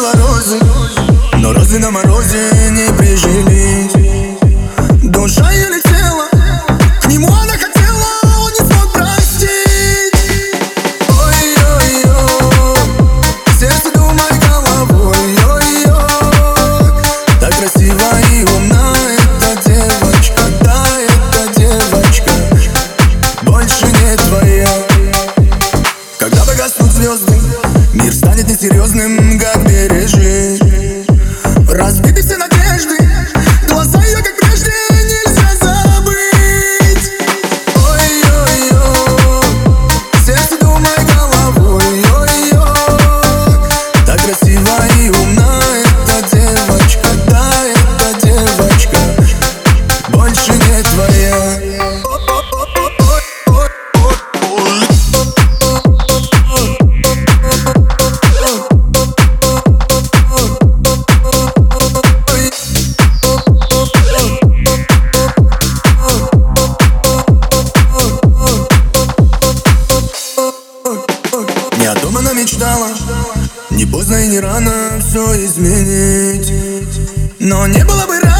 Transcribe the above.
любила розы Но розы на морозе не прижились Душа ее летела К нему она хотела, он не смог простить. Ой-ой-ой Сердце думай головой Ой-ой Так красиво и умна эта девочка Да, эта девочка. Больше не твоя. Когда погаснут звезды Мир станет несерьезным, как бережи. Разбиты все надежды Не поздно и не рано все изменить. Но не было бы он